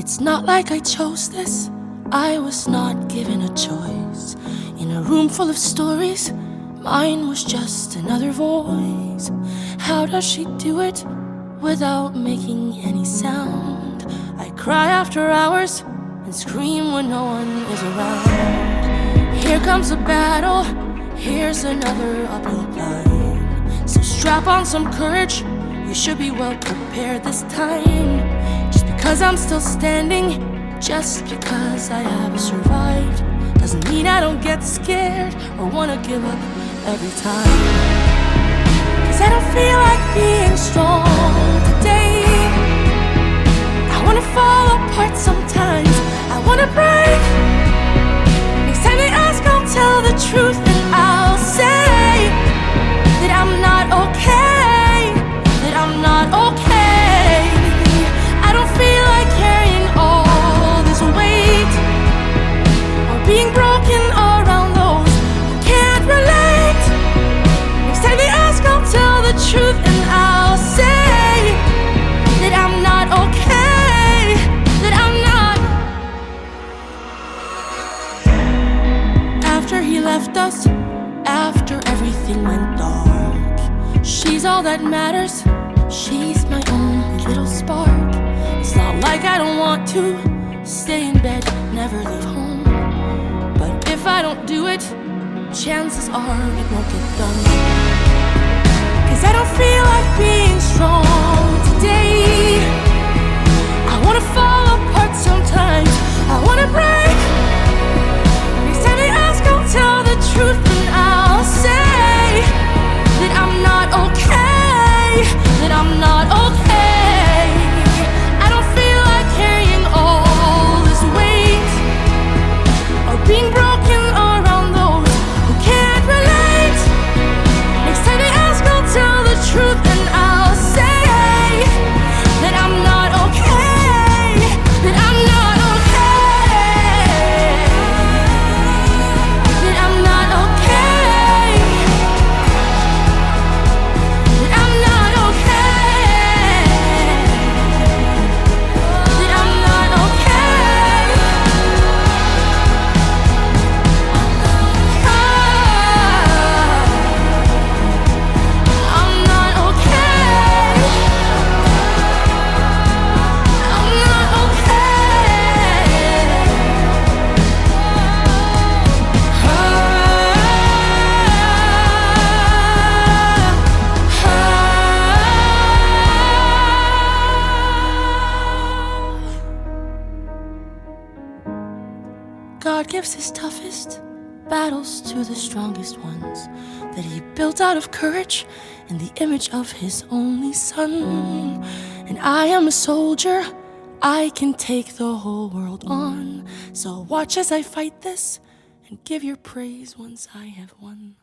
It's not like I chose this, I was not given a choice. In a room full of stories, mine was just another voice. How does she do it without making any sound? I cry after hours and scream when no one is around. Here comes a battle, here's another uphill climb. So strap on some courage, you should be well prepared this time. Because I'm still standing, just because I have survived, doesn't mean I don't get scared or wanna give up every time. Left us, after everything went dark, she's all that matters. She's my only little spark. It's not like I don't want to stay in bed, never leave home. But if I don't do it, chances are it won't get done. Cause I don't feel like being God gives his toughest battles to the strongest ones that he built out of courage in the image of his only son. And I am a soldier, I can take the whole world on. So watch as I fight this and give your praise once I have won.